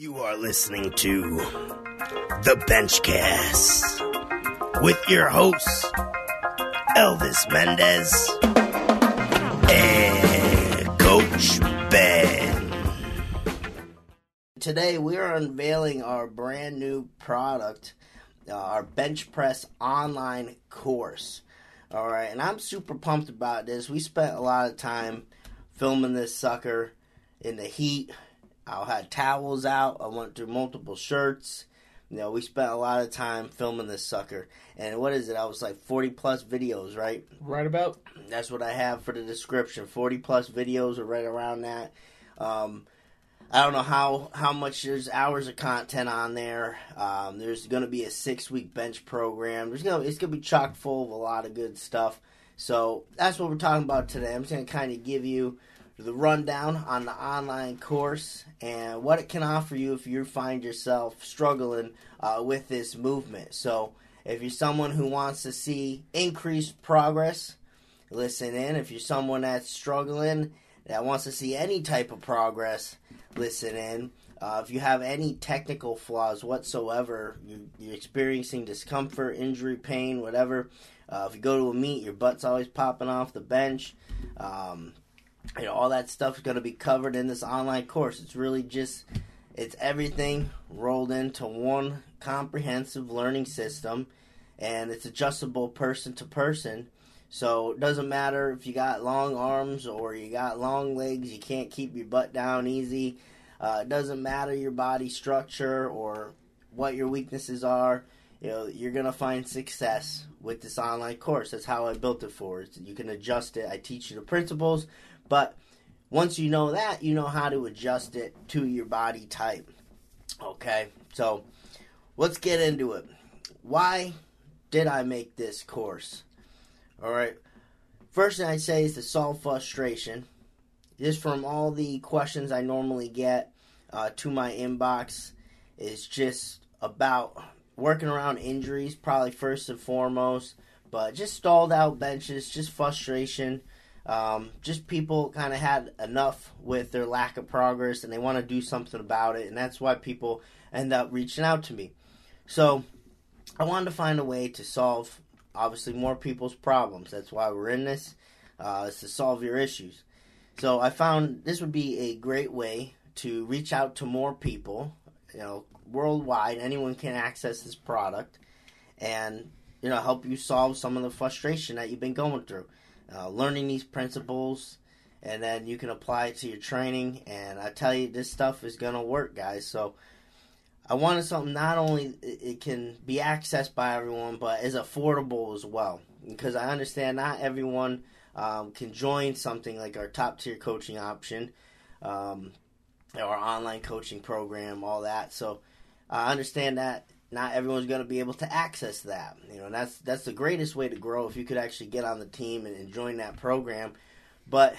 You are listening to the Benchcast with your hosts Elvis Mendez and Coach Ben. Today we are unveiling our brand new product, uh, our bench press online course. All right, and I'm super pumped about this. We spent a lot of time filming this sucker in the heat. I had towels out. I went through multiple shirts. You know, we spent a lot of time filming this sucker. And what is it? I was like 40 plus videos, right? Right about. That's what I have for the description. 40 plus videos are right around that. Um, I don't know how, how much there's hours of content on there. Um, there's going to be a six week bench program. There's gonna it's going to be chock full of a lot of good stuff. So that's what we're talking about today. I'm just going to kind of give you the rundown on the online course and what it can offer you if you find yourself struggling uh, with this movement. So, if you're someone who wants to see increased progress, listen in. If you're someone that's struggling, that wants to see any type of progress, listen in. Uh, if you have any technical flaws whatsoever, you, are experiencing discomfort, injury, pain, whatever. Uh, if you go to a meet, your butt's always popping off the bench. Um, you know all that stuff is going to be covered in this online course. It's really just it's everything rolled into one comprehensive learning system and it's adjustable person to person. So it doesn't matter if you got long arms or you got long legs you can't keep your butt down easy. Uh, it doesn't matter your body structure or what your weaknesses are you know you're gonna find success with this online course. That's how i built it for. You can adjust it. I teach you the principles but once you know that, you know how to adjust it to your body type. Okay, so let's get into it. Why did I make this course? All right, first thing I'd say is to solve frustration. Just from all the questions I normally get uh, to my inbox, is just about working around injuries, probably first and foremost, but just stalled out benches, just frustration um, just people kind of had enough with their lack of progress and they want to do something about it, and that's why people end up reaching out to me. So I wanted to find a way to solve, obviously, more people's problems. That's why we're in this, uh, is to solve your issues. So I found this would be a great way to reach out to more people, you know, worldwide. Anyone can access this product and, you know, help you solve some of the frustration that you've been going through uh, learning these principles, and then you can apply it to your training. And I tell you, this stuff is going to work, guys. So I wanted something not only it can be accessed by everyone, but is affordable as well. Because I understand not everyone um, can join something like our top tier coaching option, um, our online coaching program, all that. So I understand that not everyone's going to be able to access that. You know, that's that's the greatest way to grow if you could actually get on the team and, and join that program. But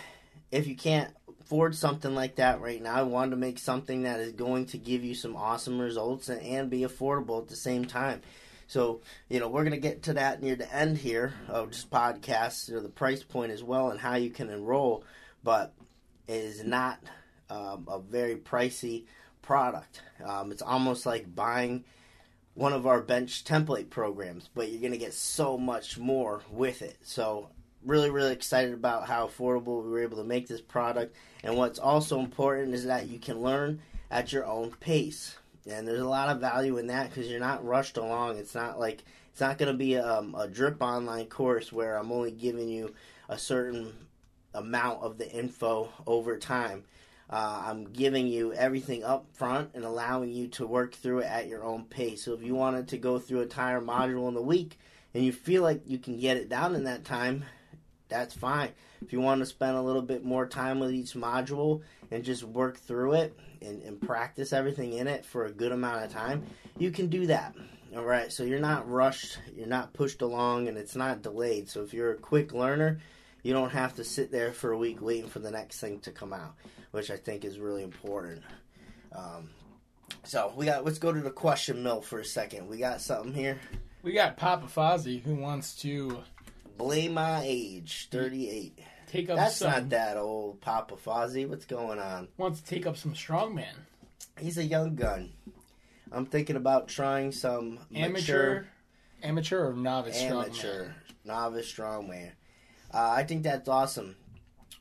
if you can't afford something like that right now, I wanted to make something that is going to give you some awesome results and, and be affordable at the same time. So, you know, we're going to get to that near the end here of this podcast, you know, the price point as well and how you can enroll, but it is not um, a very pricey product. Um, it's almost like buying – one of our bench template programs, but you're going to get so much more with it. So, really, really excited about how affordable we were able to make this product. And what's also important is that you can learn at your own pace. And there's a lot of value in that because you're not rushed along. It's not like it's not going to be a, um, a drip online course where I'm only giving you a certain amount of the info over time. Uh, I'm giving you everything up front and allowing you to work through it at your own pace. So if you wanted to go through a entire module in the week and you feel like you can get it down in that time, that's fine. If you want to spend a little bit more time with each module and just work through it and, and practice everything in it for a good amount of time, you can do that. All right, so you're not rushed, you're not pushed along, and it's not delayed. So if you're a quick learner, you don't have to sit there for a week waiting for the next thing to come out, which I think is really important. Um, so we got. Let's go to the question mill for a second. We got something here. We got Papa Fozzie who wants to blame my age, thirty-eight. Take up. That's some, not that old, Papa Fozzie. What's going on? Wants to take up some strongman. he's a young gun. I'm thinking about trying some Amateur, mature, amateur or novice amateur, strongman? novice strongman. Uh, I think that's awesome.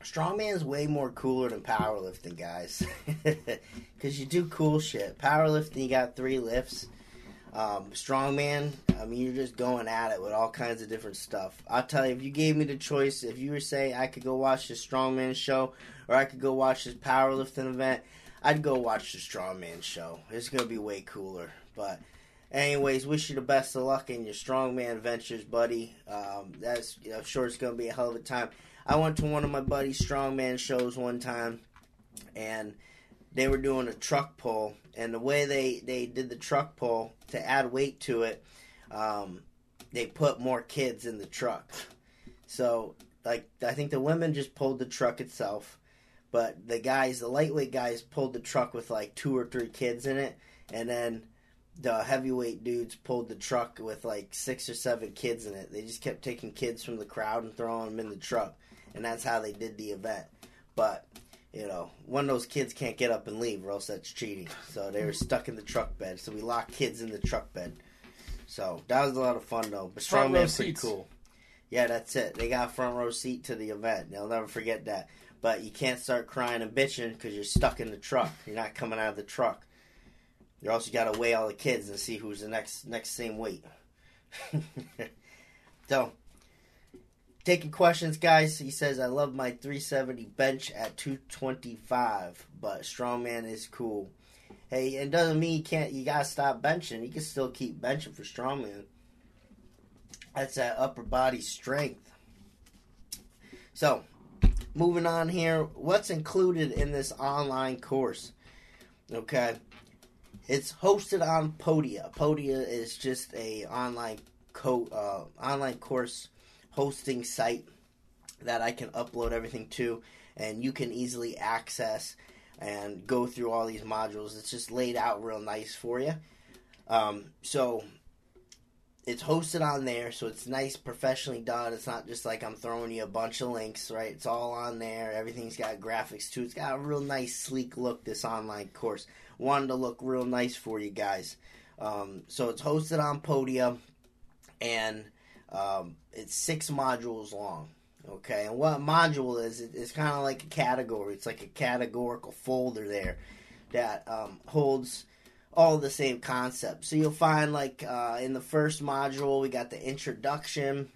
Strongman is way more cooler than powerlifting, guys. Because you do cool shit. Powerlifting, you got three lifts. Um, strongman, I mean, you're just going at it with all kinds of different stuff. I'll tell you, if you gave me the choice, if you were saying I could go watch the strongman show or I could go watch this powerlifting event, I'd go watch the strongman show. It's gonna be way cooler. But, anyways, wish you the best of luck in your strongman ventures, buddy. Um, that's I'm sure it's gonna be a hell of a time. I went to one of my buddy's strongman shows one time, and they were doing a truck pull, and the way they they did the truck pull to add weight to it, um, they put more kids in the truck. So, like, I think the women just pulled the truck itself, but the guys, the lightweight guys, pulled the truck with like two or three kids in it, and then the heavyweight dudes pulled the truck with like six or seven kids in it. They just kept taking kids from the crowd and throwing them in the truck, and that's how they did the event. But you know, one of those kids can't get up and leave, or else that's cheating. So they were stuck in the truck bed. So we locked kids in the truck bed. So that was a lot of fun though. But Front row strongman's pretty seats. cool. Yeah, that's it. They got front row seat to the event. They'll never forget that. But you can't start crying and bitching because you're stuck in the truck. You're not coming out of the truck. You also got to weigh all the kids and see who's the next next same weight. so, taking questions, guys. He says, "I love my 370 bench at 225, but strongman is cool." Hey, it doesn't mean you can't. You gotta stop benching. You can still keep benching for strongman. That's that upper body strength. So, moving on here, what's included in this online course? Okay, it's hosted on Podia. Podia is just a online co uh, online course hosting site that I can upload everything to, and you can easily access and go through all these modules. It's just laid out real nice for you. Um, so it's hosted on there, so it's nice, professionally done. It's not just like I'm throwing you a bunch of links, right? It's all on there. Everything's got graphics too. It's got a real nice, sleek look. This online course wanted to look real nice for you guys. Um, so it's hosted on Podia, and um, it's six modules long. Okay, and what a module is, it- it's kind of like a category. It's like a categorical folder there that um, holds all the same concepts. So you'll find like uh, in the first module, we got the introduction.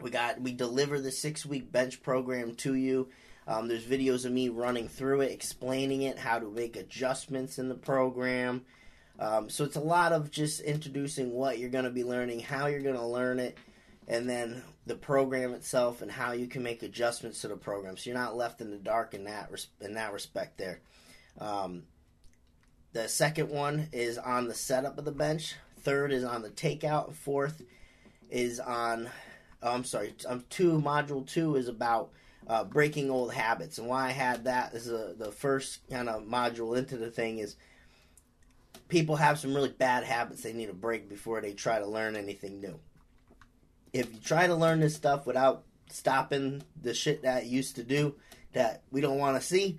We got we deliver the six week bench program to you. Um, there's videos of me running through it, explaining it, how to make adjustments in the program. Um, so it's a lot of just introducing what you're going to be learning, how you're going to learn it, and then the program itself and how you can make adjustments to the program. So you're not left in the dark in that res- in that respect. There. Um, the second one is on the setup of the bench. Third is on the takeout. Fourth is on. Oh, I'm sorry. Um, two module two is about uh, breaking old habits, and why I had that is uh, the first kind of module into the thing is people have some really bad habits they need to break before they try to learn anything new. If you try to learn this stuff without stopping the shit that used to do that we don't want to see,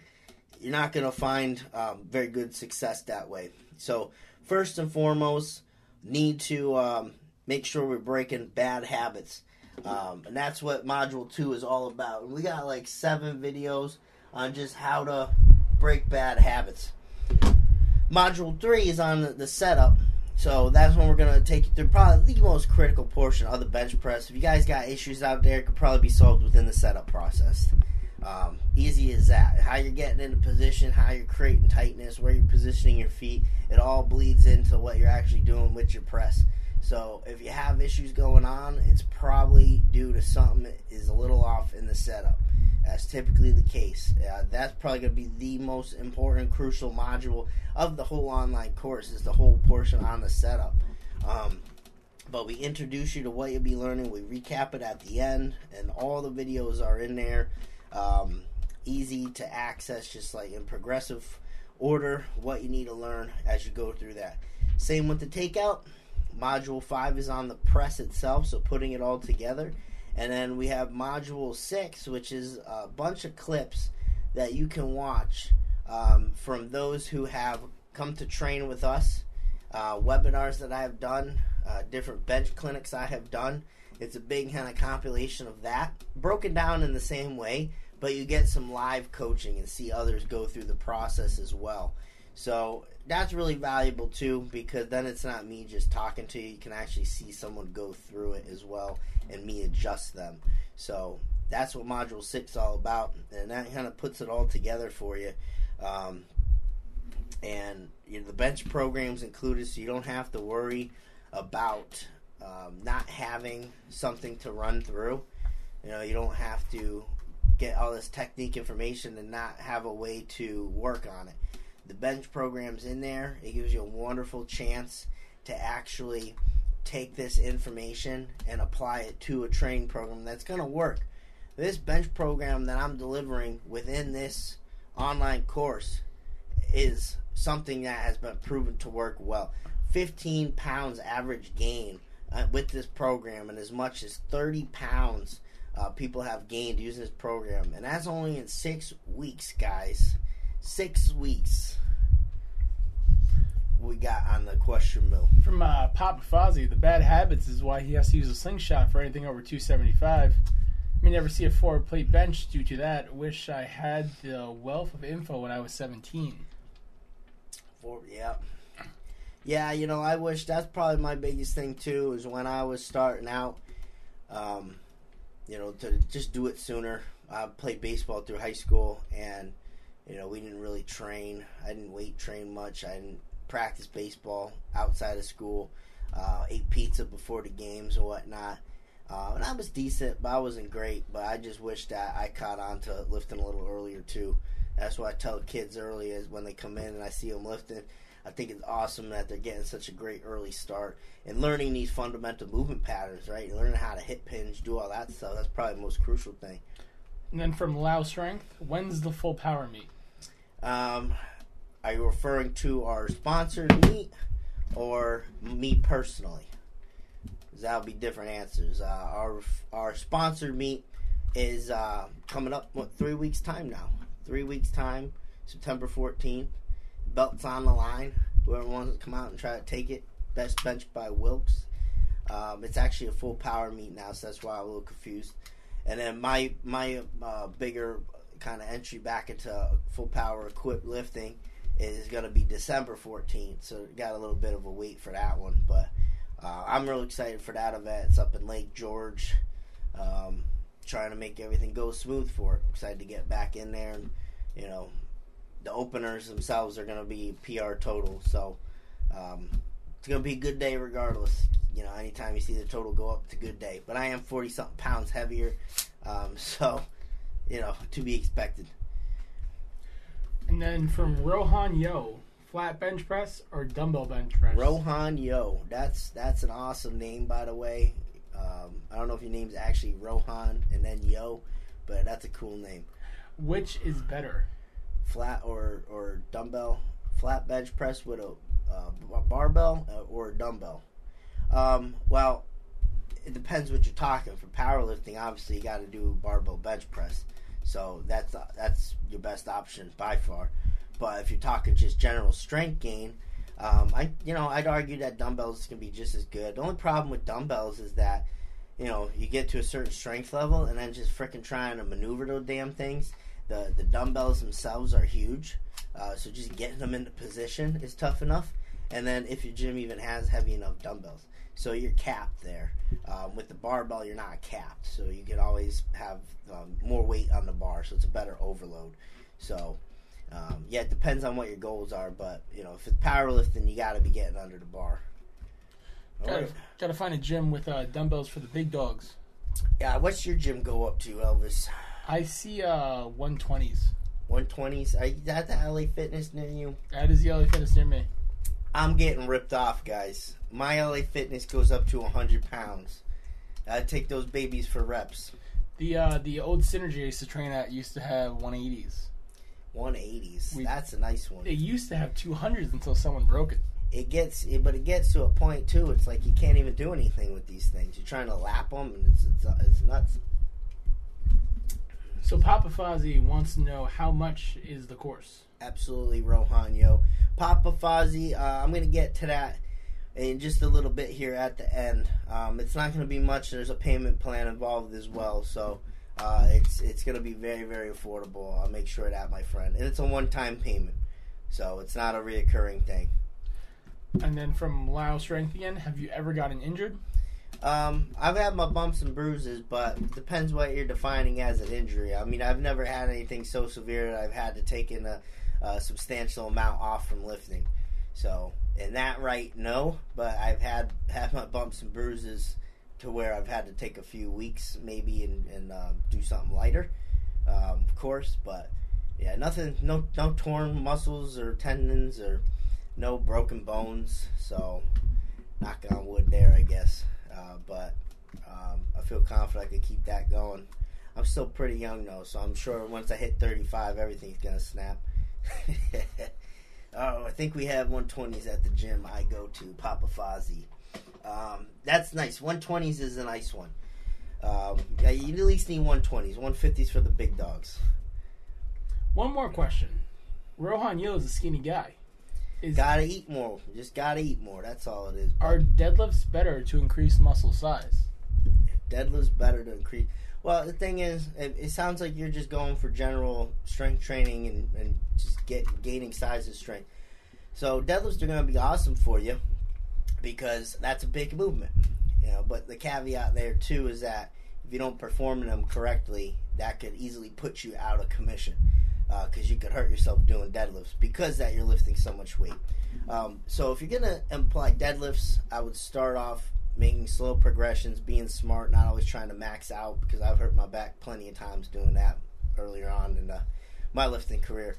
you're not going to find um, very good success that way. So, first and foremost, need to um, make sure we're breaking bad habits. Um, and that's what Module 2 is all about. We got like seven videos on just how to break bad habits. Module 3 is on the, setup. So that's when we're going to take you through probably the most critical portion of the bench press. If you guys got issues out there, it could probably be solved within the setup process. Um, easy as that. How you're getting into position, how you're creating tightness, where you're positioning your feet, it all bleeds into what you're actually doing with your press. So if you have issues going on, it's probably due to something that is a little off in the setup. That's typically the case. Uh, that's probably going to be the most important, crucial module of the whole online course is the whole portion on the setup. Um, but we introduce you to what you'll be learning. We recap it at the end, and all the videos are in there. Um, easy to access, just like in progressive order, what you need to learn as you go through that. Same with the takeout. Module 5 is on the press itself, so putting it all together. And then we have Module 6, which is a bunch of clips that you can watch um, from those who have come to train with us. Uh, webinars that I have done, uh, different bench clinics I have done. It's a big kind of compilation of that, broken down in the same way, but you get some live coaching and see others go through the process as well. So that's really valuable too because then it's not me just talking to you. You can actually see someone go through it as well and me adjust them. So that's what Module 6 is all about. And that kind of puts it all together for you. Um, and you know, the bench program's included so you don't have to worry about um, not having something to run through. You know, you don't have to get all this technique information and not have a way to work on it. The bench program's in there. It gives you a wonderful chance to actually take this information and apply it to a training program that's going to work. This bench program that I'm delivering within this online course is something that has been proven to work well. 15 pounds average gain uh, with this program, and as much as 30 pounds uh, people have gained using this program, and that's only in six weeks, guys. Six weeks. We got on the question mill. From uh, Papa Fozzie, the bad habits is why he has to use a slingshot for anything over 275. I May never see a forward plate bench due to that. Wish I had the wealth of info when I was 17. For, yeah. Yeah, you know, I wish that's probably my biggest thing too. Is when I was starting out, um, you know, to just do it sooner. I played baseball through high school, and you know, we didn't really train. I didn't weight train much. I didn't practice baseball outside of school. Uh, ate pizza before the games and whatnot. Uh, and I was decent, but I wasn't great. But I just wish that I caught on to lifting a little earlier too. That's what I tell kids early is when they come in and I see them lifting. I think it's awesome that they're getting such a great early start and learning these fundamental movement patterns, right? Learning how to hit pins, do all that stuff. That's probably the most crucial thing. And then from Lao Strength, when's the full power meet? Um, are you referring to our sponsored meet or me personally? that'll be different answers. Uh, our our sponsored meet is uh, coming up what three weeks time now. Three weeks time, September fourteenth. Belts on the line. Whoever wants to come out and try to take it. Best bench by Wilks. Um, it's actually a full power meet now, so that's why I'm a little confused. And then my my uh, bigger kind of entry back into full power equipped lifting is going to be December 14th. So got a little bit of a wait for that one, but uh, I'm real excited for that event. It's up in Lake George. Um, trying to make everything go smooth for it. Excited to get back in there, and you know, the openers themselves are going to be PR total. So um, it's going to be a good day regardless. You know, anytime you see the total go up, it's a good day. But I am 40 something pounds heavier, um, so you know, to be expected. And then from Rohan Yo, flat bench press or dumbbell bench press? Rohan Yo. That's that's an awesome name, by the way. Um, I don't know if your name's actually Rohan and then Yo, but that's a cool name. Which is better? Flat or or dumbbell, flat bench press with a uh, barbell uh, or a dumbbell. Um, well, it depends what you're talking. For powerlifting, obviously you got to do barbell bench press, so that's that's your best option by far. But if you're talking just general strength gain, um, I you know I'd argue that dumbbells can be just as good. The only problem with dumbbells is that you know you get to a certain strength level and then just freaking trying to maneuver those damn things. The the dumbbells themselves are huge, uh, so just getting them into position is tough enough. And then if your gym even has heavy enough dumbbells, so you're capped there. Um, with the barbell, you're not capped, so you can always have um, more weight on the bar, so it's a better overload. So um, yeah, it depends on what your goals are, but you know if it's powerlifting, you got to be getting under the bar. Gotta, gotta find a gym with uh, dumbbells for the big dogs. Yeah, what's your gym go up to, Elvis? I see uh 120s. 120s. Are you at the LA Fitness near you? That is the LA Fitness near me. I'm getting ripped off, guys. My LA Fitness goes up to 100 pounds. I take those babies for reps. The uh, the old Synergy I used to train at used to have 180s. 180s. We- That's a nice one. It used to have 200s until someone broke it. It gets, it, but it gets to a point too. It's like you can't even do anything with these things. You're trying to lap them, and it's it's, it's nuts. So Papa Fozzie wants to know how much is the course. Absolutely, Rohan, yo. Papa Fozzy, uh, I'm going to get to that in just a little bit here at the end. Um, it's not going to be much. There's a payment plan involved as well, so uh, it's it's going to be very very affordable. I'll make sure that, my friend. And it's a one time payment, so it's not a reoccurring thing. And then from Lyle Strength again, have you ever gotten injured? Um, I've had my bumps and bruises, but depends what you're defining as an injury. I mean, I've never had anything so severe that I've had to take in a, a substantial amount off from lifting. So, in that right, no. But I've had had my bumps and bruises to where I've had to take a few weeks maybe and, and um, do something lighter, um, of course. But yeah, nothing, no, no torn muscles or tendons or no broken bones. So, knock on wood there, I guess. Uh, but um, I feel confident I could keep that going. I'm still pretty young though, so I'm sure once I hit 35, everything's gonna snap. oh, I think we have 120s at the gym I go to, Papa Fozzy. Um, that's nice. 120s is a nice one. Um, yeah, you at least need 120s. 150s for the big dogs. One more question. Rohan Yo is a skinny guy. Is, Gotta eat more. Just gotta eat more. That's all it is. are deadlifts better to increase muscle size? deadlift's better to increase. Well, the thing is, it, it sounds like you're just going for general strength training and, and just get gaining size and strength. So deadlifts are going to be awesome for you because that's a big movement. You know, but the caveat there too is that if you don't perform them correctly, that could easily put you out of commission because uh, you could hurt yourself doing deadlifts because that you're lifting so much weight. Um, so if you're gonna imply deadlifts, I would start off making slow progressions, being smart, not always trying to max out because I've hurt my back plenty of times doing that earlier on in uh, my lifting career.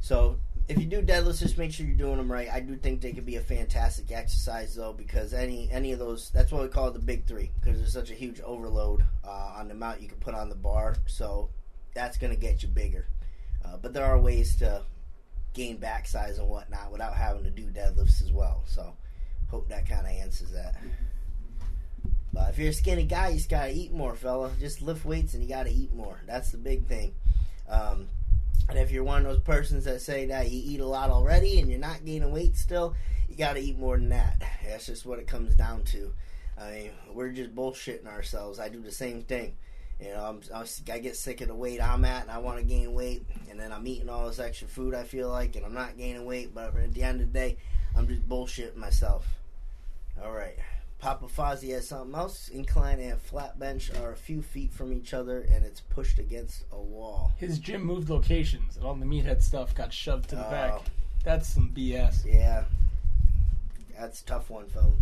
So if you do deadlifts, just make sure you're doing them right. I do think they could be a fantastic exercise though because any any of those that's what we call the big three because there's such a huge overload uh, on the amount you can put on the bar. So that's to get you bigger. Uh, but there are ways to gain back size and whatnot without having to do deadlifts as well. So hope that kind of answers that. But if you're a skinny guy, you just gotta eat more, fella. Just lift weights and you gotta eat more. That's the big thing. Um, and if you're one of those persons that say that you eat a lot already and you're not gaining weight still, you gotta eat more than that. That's just what it comes down to. I mean, we're just bullshitting ourselves. I do the same thing. You know, I'm, I'm, i get sick of the weight I'm at, and I want to gain weight, and then I'm eating all this extra food. I feel like, and I'm not gaining weight. But at the end of the day, I'm just bullshitting myself. All right, Papa Fozzy has something else. Incline and flat bench are a few feet from each other, and it's pushed against a wall. His gym moved locations, and all the meathead stuff got shoved to the Oh. back. That's some BS. Yeah, that's a tough one, fella.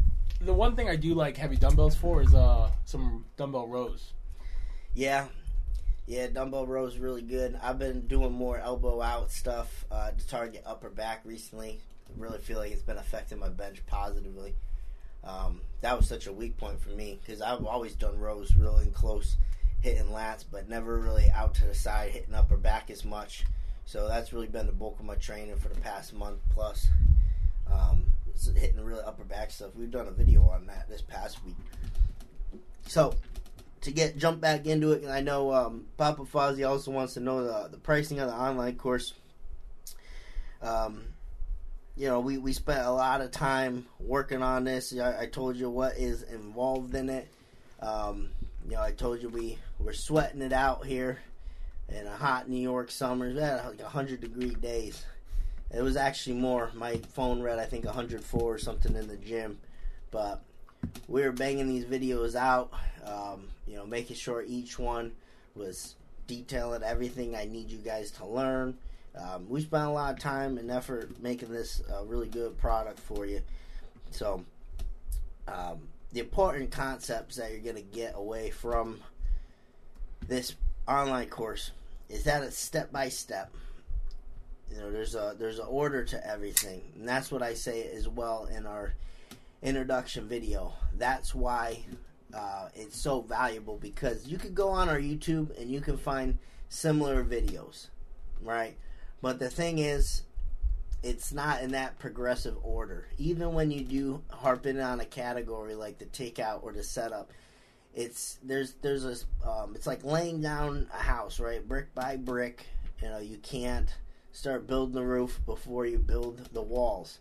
The one thing I do like heavy dumbbells for is uh some dumbbell rows. Yeah, yeah, dumbbell rows really good. I've been doing more elbow out stuff uh, to target upper back recently. I really feel like it's been affecting my bench positively. Um, that was such a weak point for me because I've always done rows really close, hitting lats, but never really out to the side hitting upper back as much. So that's really been the bulk of my training for the past month plus. Um, hitting really upper back stuff. We've done a video on that this past week. So to get jump back into it, and I know um, Papa Fozzy also wants to know the, the pricing of the online course. Um, you know, we, we spent a lot of time working on this. I, I told you what is involved in it. Um, you know, I told you we we're sweating it out here in a hot New York summer. We had like hundred degree days. It was actually more. My phone read I think 104 or something in the gym, but we were banging these videos out. Um, you know, making sure each one was detailing everything I need you guys to learn. Um, we spent a lot of time and effort making this a really good product for you. So, um, the important concepts that you're going to get away from this online course is that it's step by step. You know, there's a there's an order to everything, and that's what I say as well in our introduction video. That's why uh, it's so valuable because you could go on our YouTube and you can find similar videos, right? But the thing is, it's not in that progressive order. Even when you do harp in on a category like the takeout or the setup, it's there's there's a um, it's like laying down a house, right? Brick by brick. You know, you can't start building the roof before you build the walls.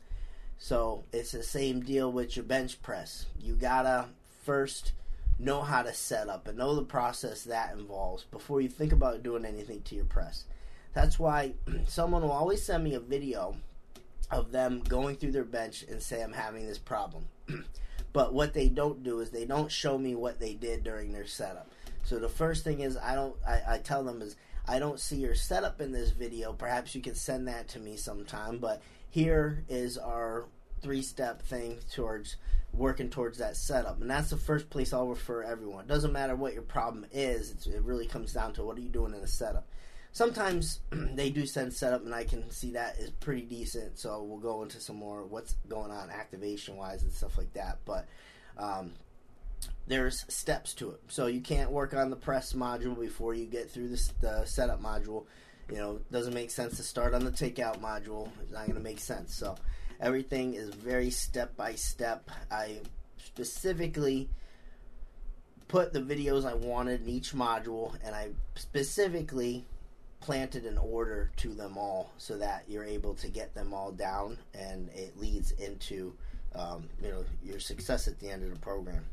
So it's the same deal with your bench press. You gotta first know how to set up and know the process that involves before you think about doing anything to your press. That's why someone will always send me a video of them going through their bench and say, I'm having this problem. but what they don't do is they don't show me what they did during their setup. So the first thing is I don't I, I tell them is I don't see your setup in this video. Perhaps you can send that to me sometime, but here is our three step thing towards working towards that setup. And that's the first place I'll refer everyone. It doesn't matter what your problem is, it really comes down to what are you doing in the setup. Sometimes they do send setup, and I can see that is pretty decent. So we'll go into some more what's going on activation wise and stuff like that. But um, there's steps to it. So you can't work on the press module before you get through the, the setup module. You know, doesn't make sense to start on the takeout module. It's not going to make sense. So everything is very step by step. I specifically put the videos I wanted in each module, and I specifically planted an order to them all so that you're able to get them all down, and it leads into um, you know your success at the end of the program.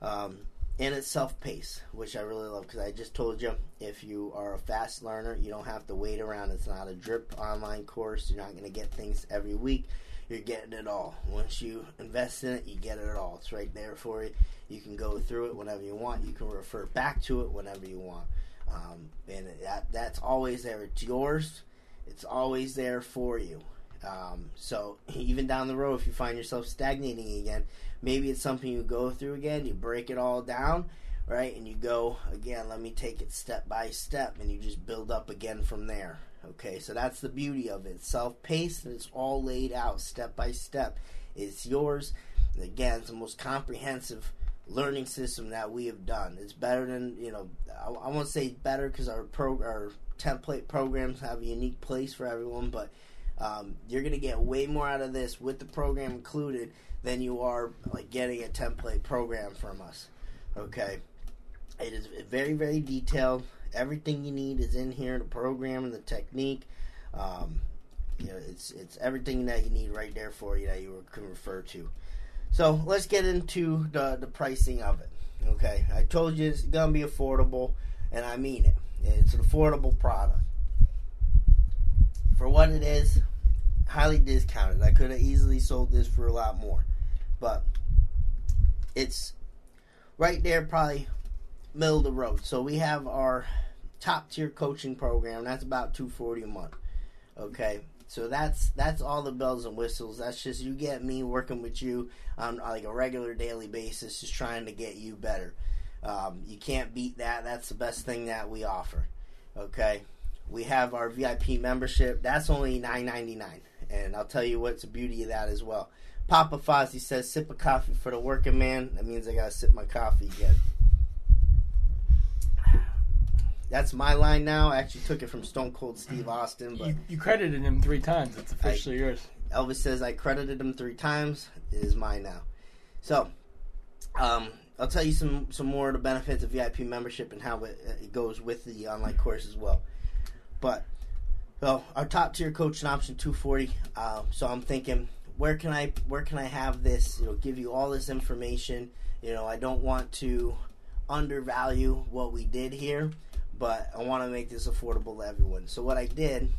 Um, and it's self-paced, which I really love because I just told you if you are a fast learner, you don't have to wait around. It's not a drip online course. You're not going to get things every week. You're getting it all. Once you invest in it, you get it all. It's right there for you. You can go through it whenever you want. You can refer back to it whenever you want. Um, and that that's always there. It's yours. It's always there for you. Um, so even down the road, if you find yourself stagnating again, maybe it's something you go through again. You break it all down, right, and you go again. Let me take it step by step, and you just build up again from there. Okay, so that's the beauty of it. Self-paced, and it's all laid out step by step. It's yours. And again, it's the most comprehensive learning system that we have done. It's better than you know. I, I won't say better because our pro our template programs have a unique place for everyone, but um, you're going to get way more out of this with the program included than you are like getting a template program from us. Okay, it is very very detailed. Everything you need is in here. The program and the technique. Um, you know, it's it's everything that you need right there for you that you can refer to. So let's get into the the pricing of it. Okay, I told you it's gonna be affordable, and I mean it. It's an affordable product for what it is, highly discounted. I could have easily sold this for a lot more, but it's right there, probably middle of the road. So we have our top tier coaching program. That's about two forty a month. Okay, so that's that's all the bells and whistles. That's just you get me working with you on like a regular daily basis, just trying to get you better. Um, you can't beat that. That's the best thing that we offer. Okay, we have our VIP membership. That's only nine ninety nine, and I'll tell you what's the beauty of that as well. Papa Fozzie says, "Sip a coffee for the working man." That means I gotta sip my coffee again. That's my line now. I actually took it from Stone Cold Steve Austin, but You, you credited him three times. It's officially yours. Elvis says I credited him three times. It is mine now. So, um, I'll tell you some some more of the benefits of VIP membership and how it, it goes with the online course as well. But so our top tier coaching option 240. Uh, so I'm thinking, where can I where can I have this? You know, give you all this information. You know, I don't want to undervalue what we did here, but I want to make this affordable to everyone. So what I did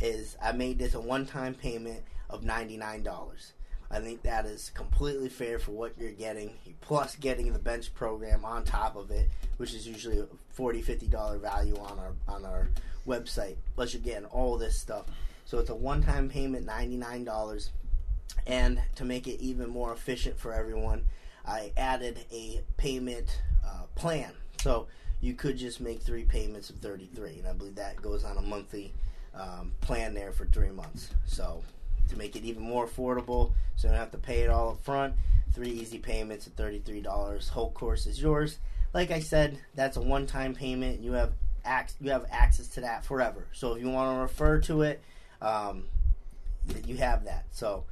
is I made this a one time payment of ninety nine dollars. I think that is completely fair for what you're getting, plus getting the bench program on top of it, which is usually a $40, 50 dollar value on our on our website. Plus you're getting all this stuff. So it's a one time payment, ninety nine dollars. And to make it even more efficient for everyone, I added a payment uh, plan. So you could just make three payments of 33 and i believe that goes on a monthly um, plan there for three months so to make it even more affordable so you don't have to pay it all up front three easy payments at $33 whole course is yours like i said that's a one-time payment you have you have access to that forever so if you want to refer to it um, you have that so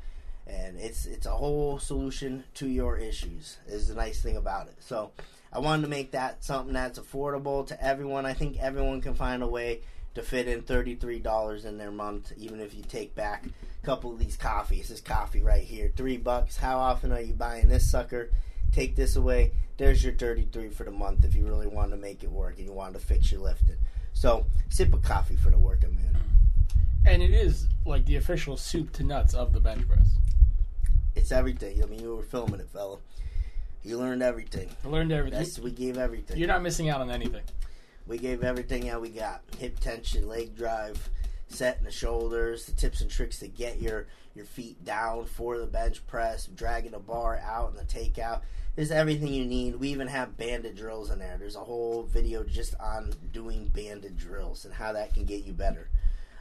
and it's it's a whole solution to your issues is the nice thing about it so I wanted to make that something that's affordable to everyone. I think everyone can find a way to fit in $33 in their month, even if you take back a couple of these coffees. This coffee right here, three bucks. How often are you buying this sucker? Take this away. There's your 33 for the month if you really want to make it work and you want to fix your lifting. So, sip of coffee for the working man. And it is like the official soup to nuts of the bench press. It's everything. I mean, you were filming it, fella. You learned everything. I learned everything. That's, we gave everything. You're not missing out on anything. We gave everything that we got. Hip tension, leg drive, setting the shoulders, the tips and tricks to get your your feet down for the bench press, dragging the bar out and the takeout. There's everything you need. We even have banded drills in there. There's a whole video just on doing banded drills and how that can get you better.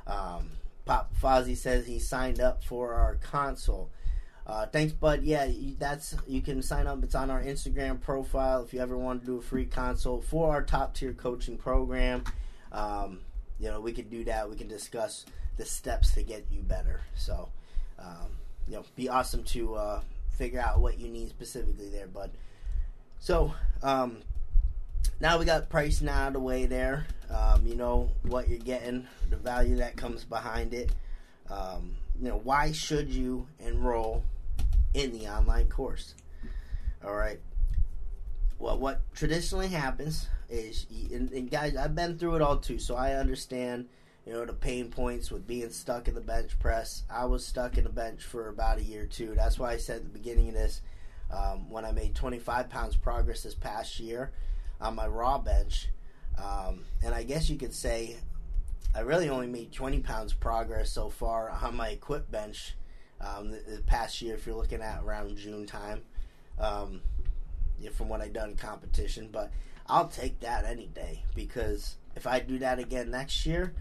Um, Pop Fozzie says he signed up for our console. Uh, thanks, bud. Yeah, you, that's you can sign up. It's on our Instagram profile if you ever want to do a free consult for our top tier coaching program. Um, you know, we can do that. We can discuss the steps to get you better. So, um, you know, be awesome to uh, figure out what you need specifically there, bud. So, um, now we got pricing out of the way there. Um, you know what you're getting, the value that comes behind it. Um, you know, why should you enroll in the online course? All right. Well, what traditionally happens is, and, and guys, I've been through it all too, so I understand. You know the pain points with being stuck in the bench press. I was stuck in the bench for about a year too. That's why I said at the beginning of this, um, when I made 25 pounds progress this past year on my raw bench, um, and I guess you could say I really only made 20 pounds progress so far on my equip bench um, the, the, past year. If you're looking at around June time, um, from what I done competition, but I'll take that any day because if I do that again next year,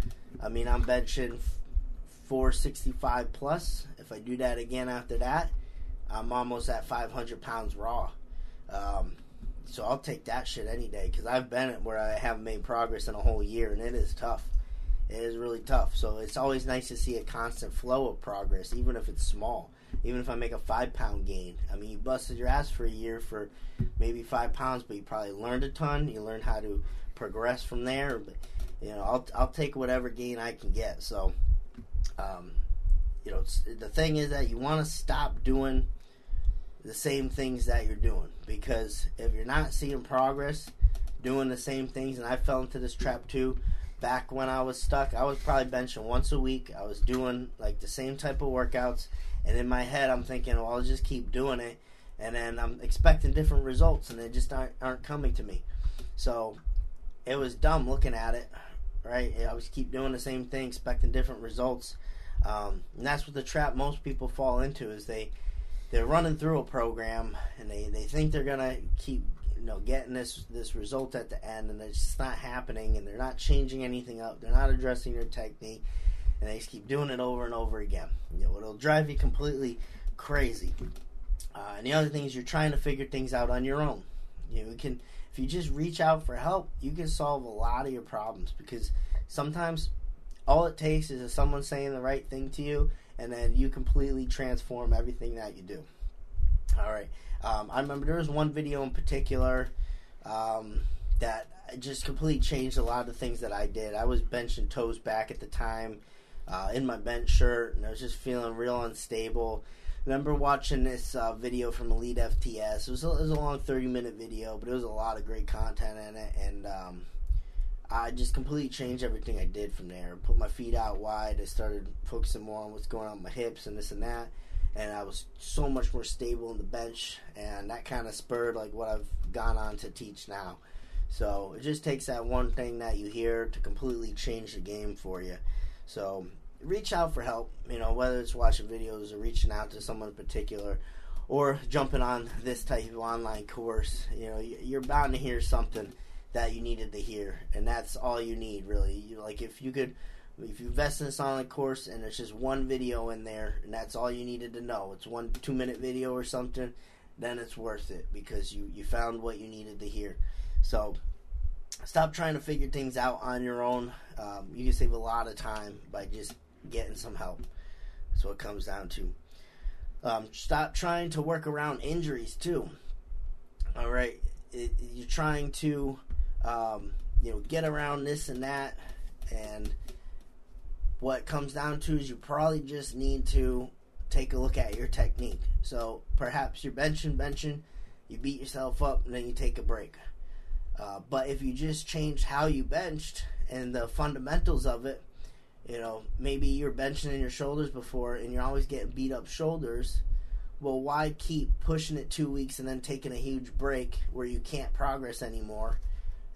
I mean I'm benching 465 plus. If I do that again after that, I'm almost at 500 pounds raw. Um, so I'll take that shit any day because I've been at where I haven't made progress in a whole year, and it is tough. It is really tough. So it's always nice to see a constant flow of progress, even if it's small. Even if I make a five pound gain, I mean, you busted your ass for a year for maybe five pounds, but you probably learned a ton. You learned how to progress from there. But you know, I'll I'll take whatever gain I can get. So, um, you know, the thing is that you want to stop doing the same things that you're doing because if you're not seeing progress doing the same things, and I fell into this trap too. Back when I was stuck, I was probably benching once a week. I was doing like the same type of workouts, and in my head, I'm thinking, well, I'll just keep doing it, and then I'm expecting different results, and they just aren't, aren't coming to me. So it was dumb looking at it, right? I always keep doing the same thing, expecting different results, um, and that's what the trap most people fall into is they they're running through a program and they, they think they're gonna keep you know getting this this result at the end and it's just not happening and they're not changing anything up. They're not addressing their technique and they just keep doing it over and over again. You know it'll drive you completely crazy. Uh, and the other thing is you're trying to figure things out on your own. You know you can if you just reach out for help you can solve a lot of your problems because sometimes all it takes is someone saying the right thing to you and then you completely transform everything that you do. All right. Um, I remember there was one video in particular um, that just completely changed a lot of the things that I did. I was benching toes back at the time uh, in my bench shirt, and I was just feeling real unstable. Remember watching this uh, video from Elite FTS. It was, a, it was a long 30 minute video, but it was a lot of great content in it, and um, I just completely changed everything I did from there. Put my feet out wide. I started focusing more on what's going on with my hips and this and that. And I was so much more stable in the bench, and that kind of spurred like what I've gone on to teach now. So it just takes that one thing that you hear to completely change the game for you. So reach out for help. You know whether it's watching videos or reaching out to someone in particular, or jumping on this type of online course. You know you're bound to hear something that you needed to hear, and that's all you need, really. You, like if you could, if you invest in this online course and there's just one video in there, and that's all you needed to know, it's one two minute video or something, then it's worth it because you you found what you needed to hear. So stop trying to figure things out on your own. Um, you can save a lot of time by just getting some help. That's what it comes down to. Um, stop trying to work around injuries too. All right, it, you're trying to um, you know, get around this and that, And what comes down to is you probably just need to take a look at your technique. So perhaps you're benching, benching, you beat yourself up, and then you take a break. Uh, but if you just change how you benched and the fundamentals of it, you know, maybe you're benching in your shoulders before and you're always getting beat up shoulders. Well, why keep pushing it two weeks and then taking a huge break where you can't progress anymore?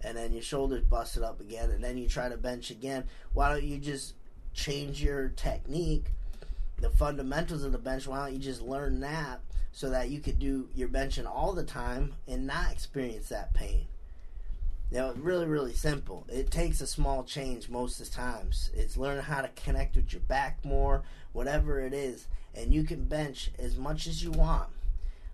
And then your shoulders busted up again, and then you try to bench again. Why don't you just change your technique, the fundamentals of the bench? Why don't you just learn that so that you could do your benching all the time and not experience that pain? You know, really, really simple. It takes a small change most of the times. It's learning how to connect with your back more, whatever it is, and you can bench as much as you want.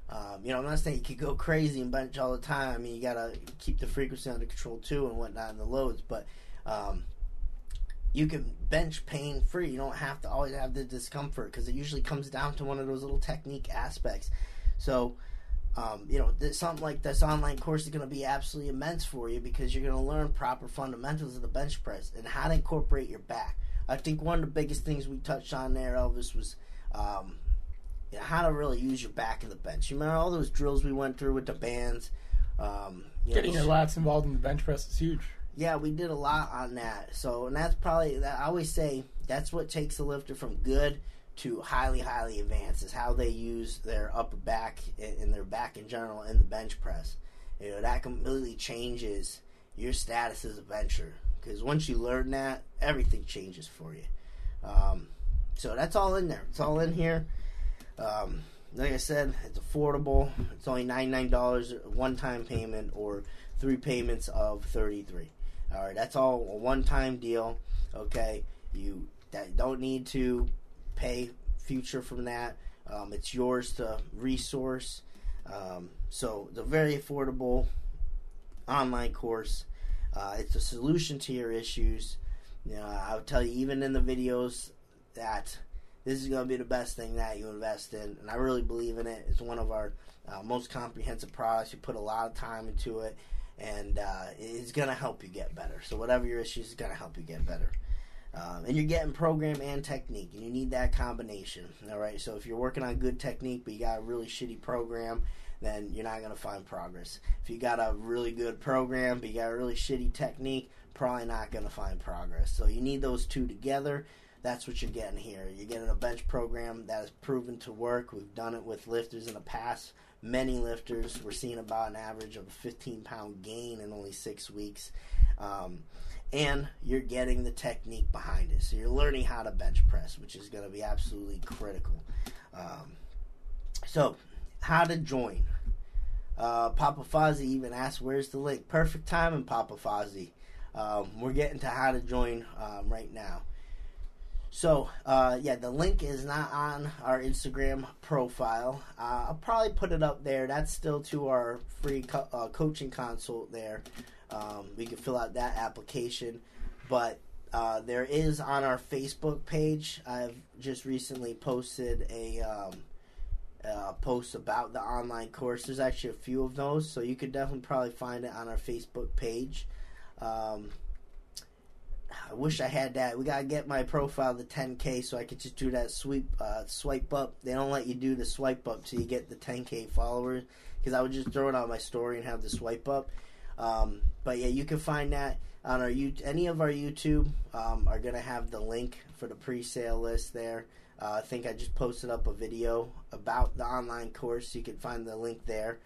Um, you know, I'm not saying you could go crazy and bench all the time. I mean, you gotta keep the frequency under control too and whatnot in the loads, but um, you can bench pain free. You don't have to always have the discomfort because it usually comes down to one of those little technique aspects. So um, you know, this, something like this online course is going to be absolutely immense for you because you're going to learn proper fundamentals of the bench press and how to incorporate your back. I think one of the biggest things we touched on there, Elvis, was um, you know, how to really use your back in the bench. You remember all those drills we went through with the bands? Um, you Getting know, your lats involved in the bench press is huge. Yeah, we did a lot on that. So, and that's probably, I always say, that's what takes a lifter from good to highly, highly advanced is how they use their upper back and their back in general in the bench press. You know, that completely changes your status as a bencher. Because once you learn that, everything changes for you. Um, so that's all in there. It's all in here. Um, like I said, it's affordable. It's only $99 one time payment or three payments of 33 All right, that's all a one time deal. Okay, you that don't need to pay future from that. Um, it's yours to resource. Um, so it's a very affordable online course. Uh, it's a solution to your issues. You know, I'll tell you, even in the videos, that this is going to be the best thing that you invest in, and I really believe in it. It's one of our uh, most comprehensive products. You put a lot of time into it, and uh, it's going to help you get better. So whatever your issues, is going to help you get better. Um, and you're getting program and technique, and you need that combination. All right. So if you're working on good technique, but you got a really shitty program, then you're not going to find progress. If you got a really good program, but you got a really shitty technique, probably not going to find progress. So you need those two together. That's what you're getting here. You're getting a bench program that has proven to work. We've done it with lifters in the past. Many lifters, we're seeing about an average of a 15 pound gain in only six weeks. Um, and you're getting the technique behind it. So you're learning how to bench press, which is going to be absolutely critical. Um, so, how to join? Uh, Papa Fozzie even asked, "Where's the link?" Perfect timing, Papa Fozzie. Um, we're getting to how to join um, right now. So, uh, yeah, the link is not on our Instagram profile. Uh, I'll probably put it up there. That's still to our free co- uh, coaching consult there. Um, we can fill out that application, but uh, there is on our Facebook page. I've just recently posted a um, post about the online course. There's actually a few of those, so you could definitely probably find it on our Facebook page. Um, I wish I had that. We gotta get my profile to 10k so I could just do that sweep uh, swipe up. They don't let you do the swipe up till you get the 10k followers because I would just throw it on my story and have the swipe up. Um, but yeah, you can find that on our any of our YouTube um, are to have the link for the pre-sale list there. Uh, I think I just posted up a video about the online course. You can find the link there.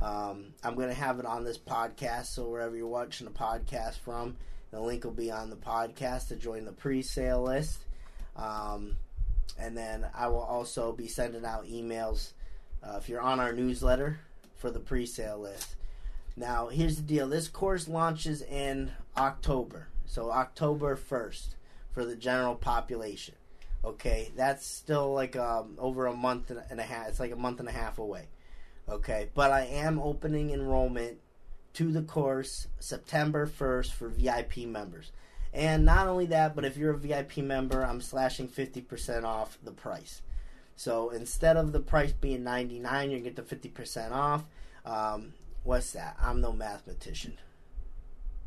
Um, I'm to have it on this podcast, so wherever you're watching the podcast from, the link will be on the podcast to join the pre-sale list. Um, and then I will also be sending out emails uh, if you're on our newsletter for the pre-sale list. Now, here's the deal. This course launches in October. So October 1st for the general population. Okay, that's still like um, over a month and a half. It's like a month and a half away. Okay, but I am opening enrollment to the course September 1st for VIP members. And not only that, but if you're a VIP member, I'm slashing 50% off the price. So instead of the price being 99, you get the 50% off. Um, what's that? I'm no mathematician.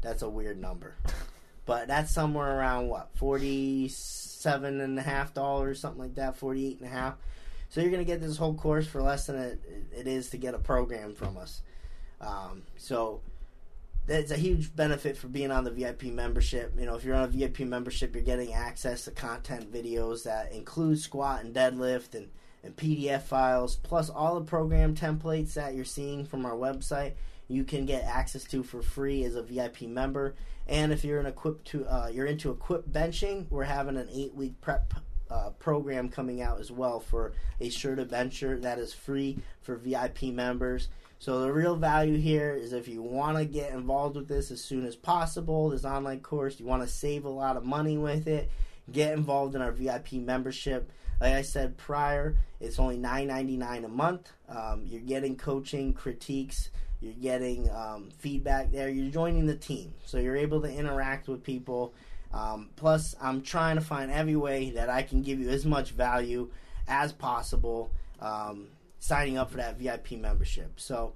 That's a weird number. but that's somewhere around what forty seven and a half dollars, something like that, forty eight and a half. So you're to get this whole course for less than it, it is to get a program from us. Um, so that's a huge benefit for being on the VIP membership. You know, if you're on a VIP membership, you're getting access to content videos that include squat and deadlift and, and PDF files, plus all the program templates that you're seeing from our website. You can get access to for free as a VIP member. And if you're an equipped to uh, you're into equipped benching, we're having an eight week prep uh, program coming out as well for a shirted bencher that is free for VIP members. So the real value here is if you want to get involved with this as soon as possible, this online course, you want to save a lot of money with it, get involved in our VIP membership. Like I said prior, it's only $9.99 a month. Um, you're getting coaching, critiques, you're getting um, feedback there. You're joining the team, so you're able to interact with people. Um, plus, I'm trying to find every way that I can give you as much value as possible. Um, signing up for that VIP membership. So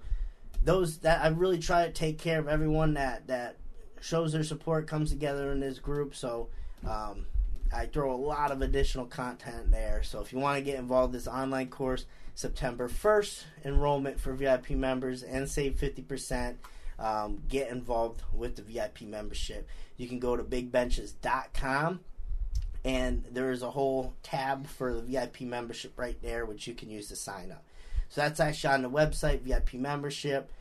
those that I really try to take care of everyone that that shows their support comes together in this group. So um, I throw a lot of additional content there. So if you want to get involved this online course, September 1st enrollment for VIP members and save 50%. Um, get involved with the VIP membership. You can go to bigbenches.com and there is a whole tab for the VIP membership right there, which you can use to sign up. So that's actually on the website, VIP membership.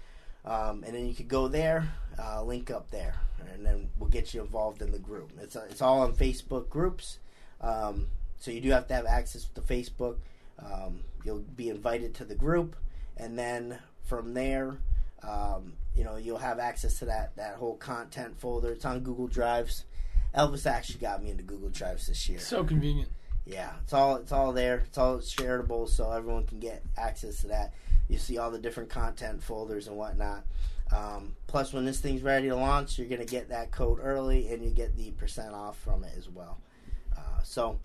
Um, and then you could go there, uh, link up there, and then we'll get you involved in the group. It's, uh, it's all on Facebook groups. Um, so you do have to have access to Facebook. Um, you'll be invited to the group, and then from there, um, you know, you'll have access to that, that whole content folder. It's on Google Drives. Elvis actually got me into Google Drives this year. So convenient. Yeah, it's all it's all there. It's all shareable, so everyone can get access to that. You see all the different content folders and whatnot. Um, plus, when this thing's ready to launch, you're gonna get that code early, and you get the percent off from it as well. Uh, so,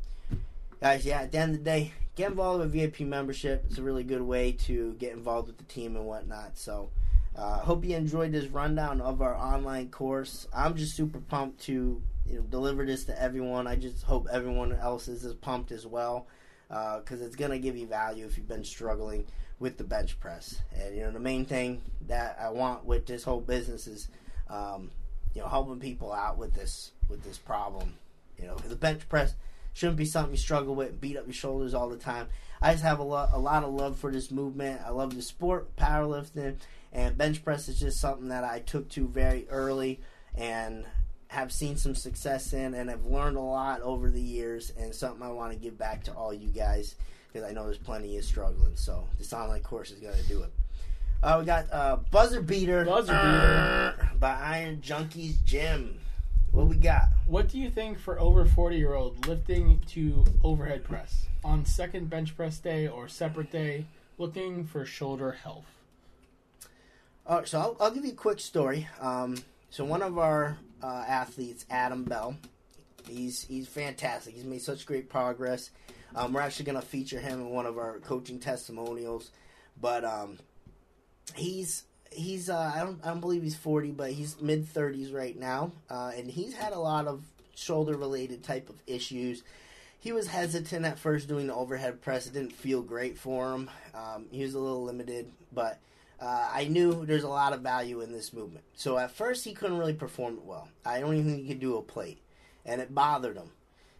guys, yeah, at the end of the day, get involved with VIP membership. It's a really good way to get involved with the team and whatnot. So, uh, hope you enjoyed this rundown of our online course. I'm just super pumped to you know deliver this to everyone. I just hope everyone else is as pumped as well because uh, it's gonna give you value if you've been struggling with the bench press. And you know the main thing that I want with this whole business is um, you know helping people out with this with this problem. You know the bench press shouldn't be something you struggle with and beat up your shoulders all the time. I just have a lot a lot of love for this movement. I love the sport, powerlifting, and bench press is just something that I took to very early and have seen some success in and have learned a lot over the years and something I want to give back to all you guys because I know there's plenty of struggling. So this online course is going to do it. Uh, we got uh, Buzzer Beater, Buzzer Beater by Iron Junkies Gym. What we got? What do you think for over 40 year old lifting to overhead press on second bench press day or separate day, looking for shoulder health? Uh, so I'll, I'll, give you a quick story. Um, so one of our uh, athletes, Adam Bell. He's he's fantastic. He's made such great progress. Um, we're actually going to feature him in one of our coaching testimonials, but um, he's he's uh, I don't I don't believe he's forty, but he's mid thirties right now, uh, and he's had a lot of shoulder related type of issues. He was hesitant at first doing the overhead press. It didn't feel great for him. Um, he was a little limited, but uh, I knew there's a lot of value in this movement. So at first he couldn't really perform it well. I don't even think he could do a plate, and it bothered him.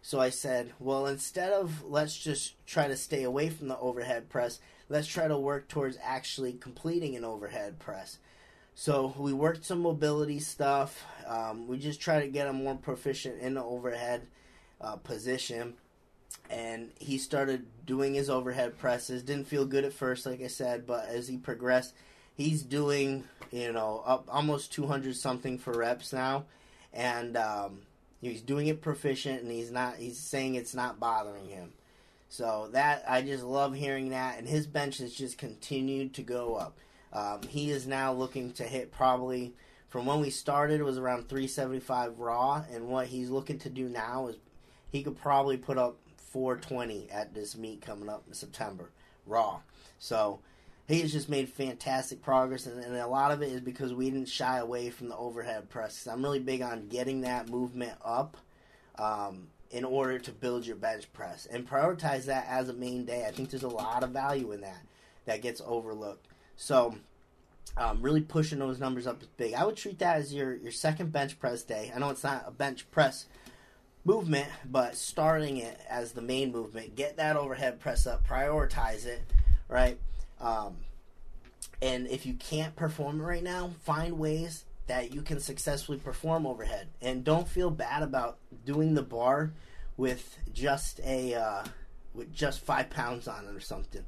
So I said, well, instead of let's just try to stay away from the overhead press, let's try to work towards actually completing an overhead press. So we worked some mobility stuff. Um, we just try to get him more proficient in the overhead uh, position. And he started doing his overhead presses. Didn't feel good at first, like I said, but as he progressed, he's doing you know up almost 200 something for reps now and um, he's doing it proficient and he's not he's saying it's not bothering him. So that i just love hearing that and his bench has just continued to go up. Um, he is now looking to hit probably from when we started it was around 375 raw and what he's looking to do now is he could probably put up 420 at this meet coming up in september raw. So he has just made fantastic progress, and, and a lot of it is because we didn't shy away from the overhead press. I'm really big on getting that movement up um, in order to build your bench press and prioritize that as a main day. I think there's a lot of value in that that gets overlooked. So, um, really pushing those numbers up is big. I would treat that as your your second bench press day. I know it's not a bench press movement, but starting it as the main movement, get that overhead press up, prioritize it, right? Um, and if you can't perform it right now, find ways that you can successfully perform overhead, and don't feel bad about doing the bar with just a uh, with just five pounds on it or something.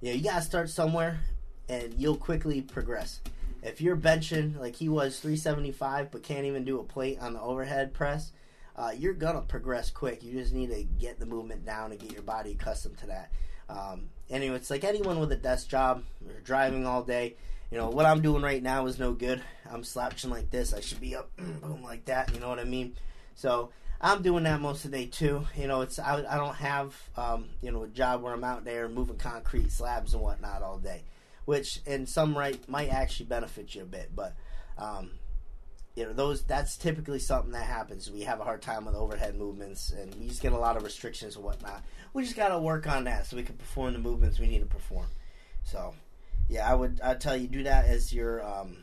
You know, you gotta start somewhere, and you'll quickly progress. If you're benching like he was 375, but can't even do a plate on the overhead press, uh, you're gonna progress quick. You just need to get the movement down and get your body accustomed to that. Um, anyway, it's like anyone with a desk job or driving all day. You know what I'm doing right now is no good. I'm slouching like this. I should be up, boom, like that. You know what I mean? So I'm doing that most of the day too. You know, it's I, I don't have um, you know a job where I'm out there moving concrete slabs and whatnot all day, which in some right might actually benefit you a bit. But um, you know those that's typically something that happens. We have a hard time with overhead movements, and we just get a lot of restrictions and whatnot. We just got to work on that so we can perform the movements we need to perform. So, yeah, I would I tell you do that as your um,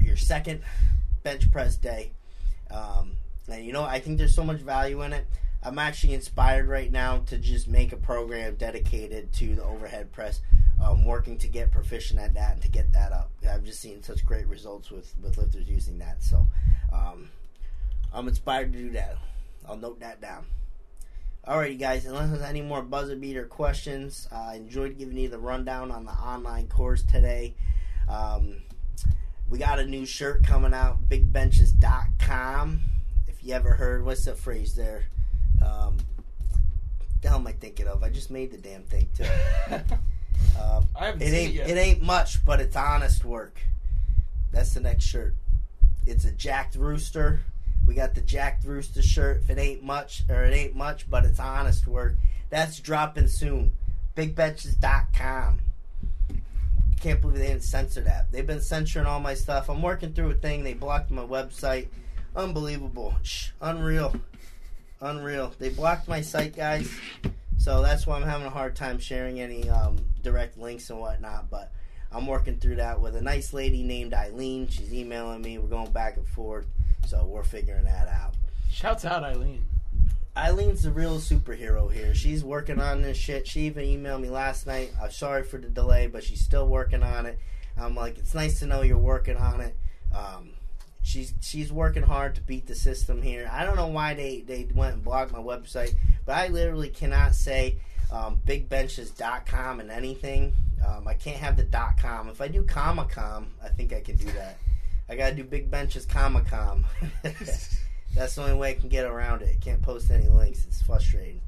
your second bench press day. Um, and you know, I think there's so much value in it. I'm actually inspired right now to just make a program dedicated to the overhead press. Um, working to get proficient at that and to get that up. I've just seen such great results with, with lifters using that. So um, I'm inspired to do that. I'll note that down. Alrighty, guys, unless there's any more buzzer beater questions, uh, I enjoyed giving you the rundown on the online course today. Um, we got a new shirt coming out, bigbenches.com. If you ever heard, what's the phrase there? Um, the hell am I thinking of? I just made the damn thing too. Um, I haven't it seen ain't it it ain't much, but it's honest work. That's the next shirt. It's a jacked rooster. We got the jacked rooster shirt. If it ain't much, or it ain't much, but it's honest work. That's dropping soon. BigBenches.com. Can't believe they didn't censor that. They've been censoring all my stuff. I'm working through a thing. They blocked my website. Unbelievable. Shh, unreal. Unreal. They blocked my site, guys. So that's why I'm having a hard time sharing any um, direct links and whatnot. But I'm working through that with a nice lady named Eileen. She's emailing me. We're going back and forth. So we're figuring that out. Shouts out Eileen. Eileen's the real superhero here. She's working on this shit. She even emailed me last night. I'm sorry for the delay, but she's still working on it. I'm like, it's nice to know you're working on it. Um, she's she's working hard to beat the system here. I don't know why they, they went and blocked my website, but I literally cannot say um, bigbenches.com and anything. Um, I can't have the dot com. If I do comma com, I think I can do that. I gotta do big benches comma com. That's the only way I can get around it. Can't post any links. It's frustrating.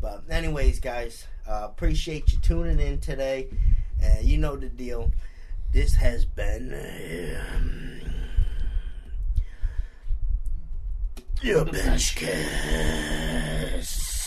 But anyways, guys, uh, appreciate you tuning in today. Uh, you know the deal. This has been um, your bench cast.